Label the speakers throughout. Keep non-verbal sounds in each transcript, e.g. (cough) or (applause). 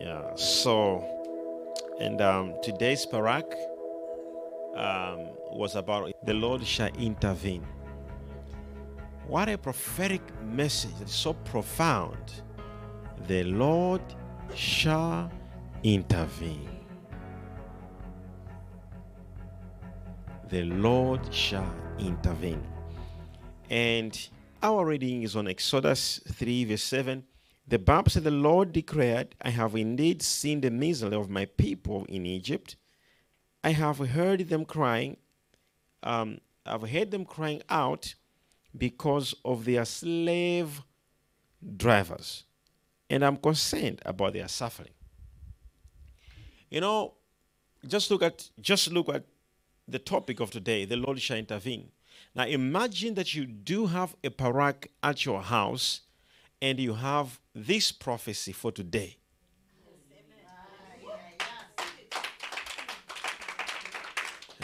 Speaker 1: Yeah. So, and um, today's parak um, was about the Lord shall intervene. What a prophetic message! It's so profound. The Lord shall intervene. The Lord shall intervene. And our reading is on Exodus 3, verse 7. The Bible said, The Lord declared, I have indeed seen the misery of my people in Egypt. I have heard them crying. Um, I've heard them crying out because of their slave drivers. And I'm concerned about their suffering. You know, just look at just look at the topic of today, the Lord shall intervene. Now imagine that you do have a parak at your house and you have this prophecy for today.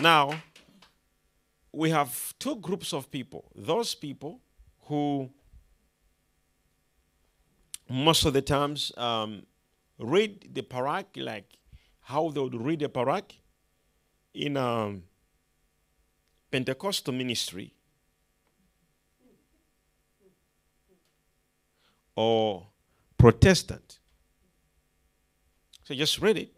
Speaker 1: Now, we have two groups of people. Those people who, most of the times, um, read the parak like how they would read the parak in um, Pentecostal ministry or Protestant. So just read it.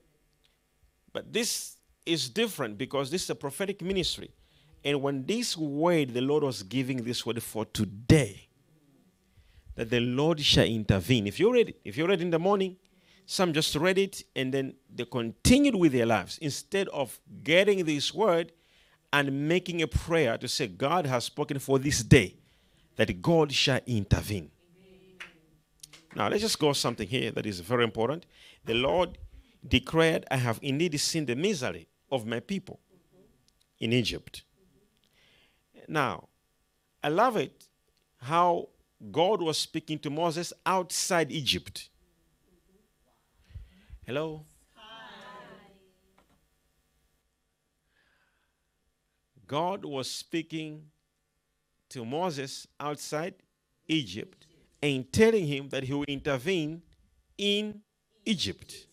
Speaker 1: But this is different because this is a prophetic ministry. And when this word, the Lord was giving this word for today, that the Lord shall intervene. If you read it, if you read in the morning, some just read it and then they continued with their lives instead of getting this word and making a prayer to say, God has spoken for this day, that God shall intervene. Now, let's just go something here that is very important. The Lord declared, I have indeed seen the misery of my people in Egypt. Now, I love it how God was speaking to Moses outside Egypt. Hello? God was speaking to Moses outside Egypt and telling him that he will intervene in Egypt.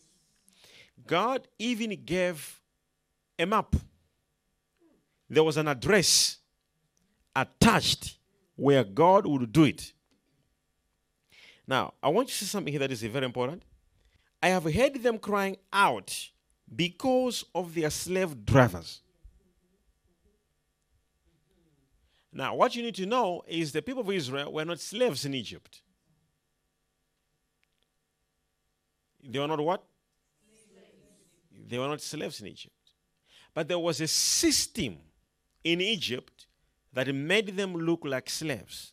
Speaker 1: God even gave a map. There was an address attached where God would do it. Now, I want you to see something here that is very important. I have heard them crying out because of their slave drivers. Now, what you need to know is the people of Israel were not slaves in Egypt. They were not what? They were not slaves in Egypt. But there was a system in Egypt that made them look like slaves.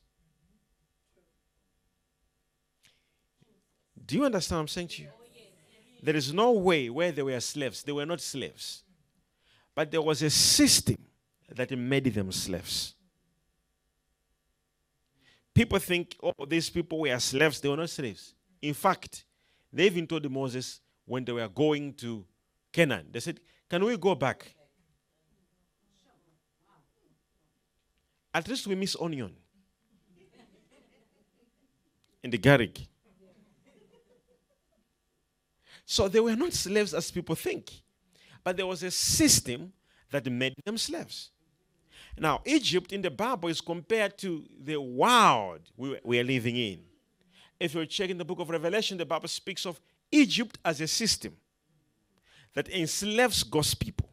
Speaker 1: Do you understand what I'm saying to you? There is no way where they were slaves. They were not slaves. But there was a system that made them slaves. People think, oh, these people were slaves. They were not slaves. In fact, they even told Moses when they were going to Canaan, they said, Can we go back? At least we miss onion (laughs) in the garlic. So they were not slaves as people think, but there was a system that made them slaves. Now, Egypt in the Bible is compared to the world we, we are living in. If you're checking the book of Revelation, the Bible speaks of Egypt as a system that enslaves God's people.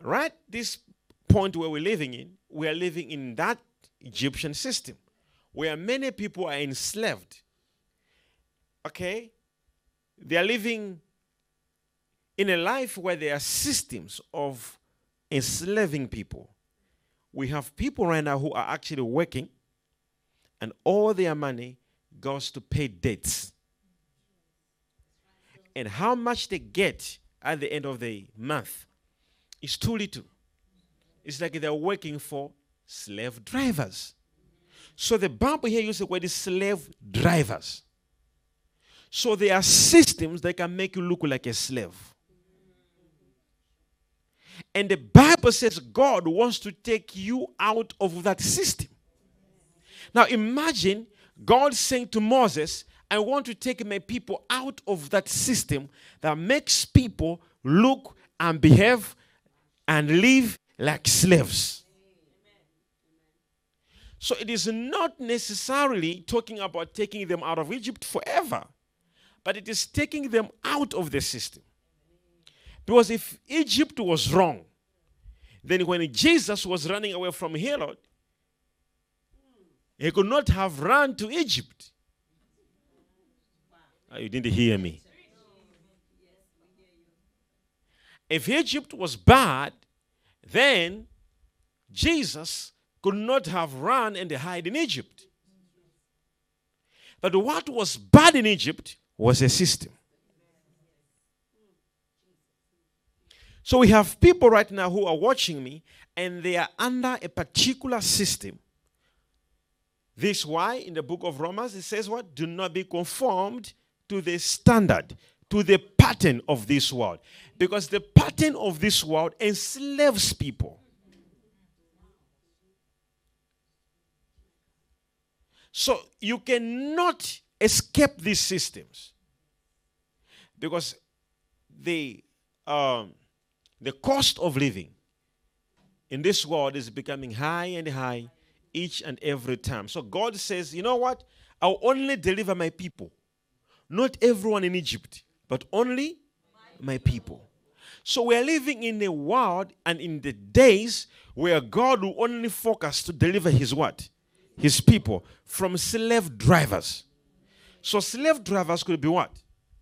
Speaker 1: Right? This point where we're living in, we are living in that Egyptian system where many people are enslaved. Okay? They are living in a life where there are systems of enslaving people. We have people right now who are actually working, and all their money goes to pay debts. And how much they get at the end of the month is too little. It's like they're working for slave drivers. So the Bible here uses the word slave drivers. So there are systems that can make you look like a slave. And the Bible says God wants to take you out of that system. Now imagine God saying to Moses, I want to take my people out of that system that makes people look and behave and live like slaves. So it is not necessarily talking about taking them out of Egypt forever, but it is taking them out of the system. Because if Egypt was wrong, then when Jesus was running away from Herod, he could not have run to Egypt. Oh, you didn't hear me. If Egypt was bad, then Jesus could not have run and hide in Egypt. But what was bad in Egypt was a system. So we have people right now who are watching me and they are under a particular system. This why in the book of Romans it says what? Do not be conformed to the standard, to the pattern of this world. Because the pattern of this world enslaves people. So you cannot escape these systems. Because the, um, the cost of living in this world is becoming high and high each and every time. So God says, you know what? I'll only deliver my people not everyone in Egypt, but only my people. So we are living in a world and in the days where God will only focus to deliver his what? His people from slave drivers. So slave drivers could be what?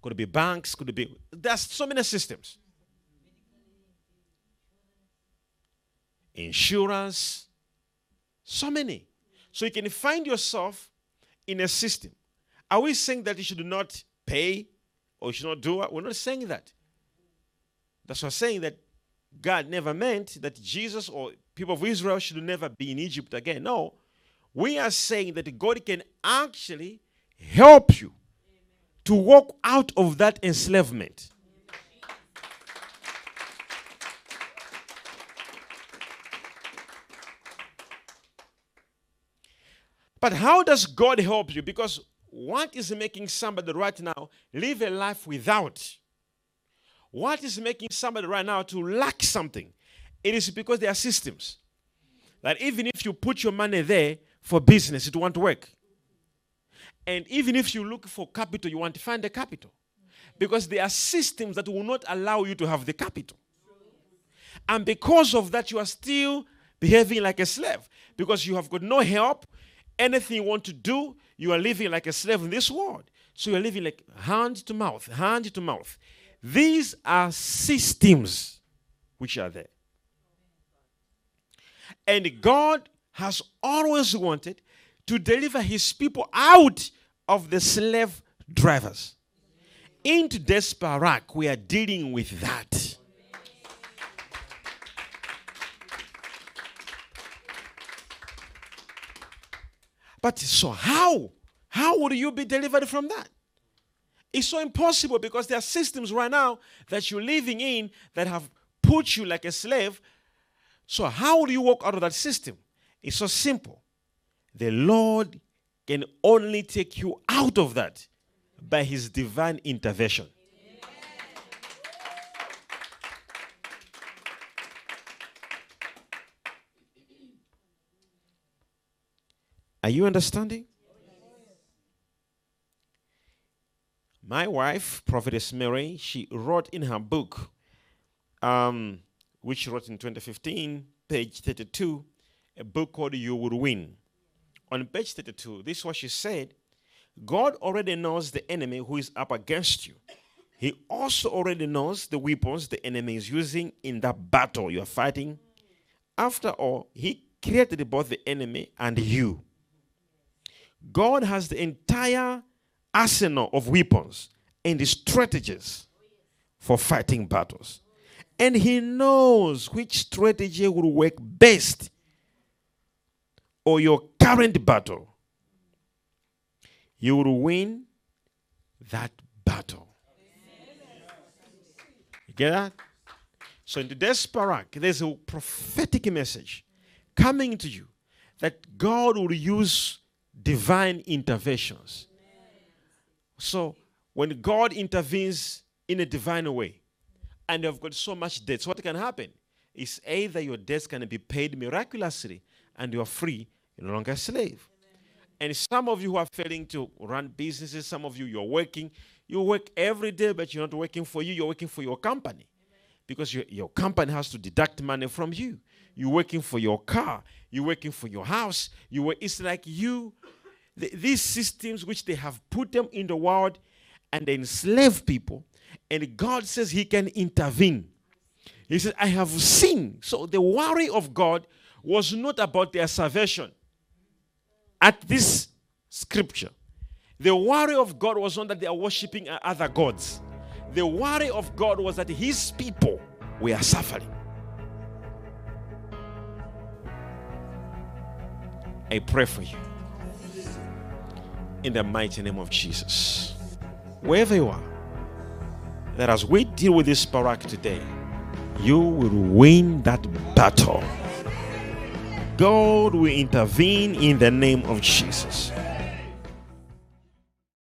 Speaker 1: Could be banks, could be there's so many systems. Insurance, so many. So you can find yourself in a system are we saying that you should not pay or you should not do it? We're not saying that. That's why saying that God never meant that Jesus or people of Israel should never be in Egypt again. No. We are saying that God can actually help you to walk out of that enslavement. But how does God help you? Because what is making somebody right now live a life without? What is making somebody right now to lack something? It is because there are systems. That even if you put your money there for business, it won't work. And even if you look for capital, you want to find the capital. Because there are systems that will not allow you to have the capital. And because of that, you are still behaving like a slave. Because you have got no help. Anything you want to do, you are living like a slave in this world. So you're living like hand to mouth, hand to mouth. These are systems which are there. And God has always wanted to deliver his people out of the slave drivers. In today's we are dealing with that. But so how? How would you be delivered from that? It's so impossible because there are systems right now that you're living in that have put you like a slave. So how do you walk out of that system? It's so simple. The Lord can only take you out of that by his divine intervention. Are you understanding? My wife, Prophetess Mary, she wrote in her book, um, which she wrote in 2015, page 32, a book called You Will Win. On page 32, this is what she said God already knows the enemy who is up against you. He also already knows the weapons the enemy is using in that battle you're fighting. After all, He created both the enemy and you. God has the entire arsenal of weapons and the strategies for fighting battles. And He knows which strategy will work best or your current battle. You will win that battle. You get that? So in today's parak, there's a prophetic message coming to you that God will use divine interventions So when God intervenes in a divine way, and you've got so much debt, what can happen is either your debts can be paid miraculously and you are free, you're no longer a slave. And some of you who are failing to run businesses, some of you you're working, you work every day, but you're not working for you, you're working for your company. Because your, your company has to deduct money from you. You're working for your car, you're working for your house. You work, it's like you, the, these systems which they have put them in the world and they enslave people. And God says He can intervene. He says, I have seen. So the worry of God was not about their salvation. At this scripture, the worry of God was not that they are worshiping other gods. The worry of God was that his people were suffering. I pray for you in the mighty name of Jesus. Wherever you are, that as we deal with this barak today, you will win that battle. God will intervene in the name of Jesus.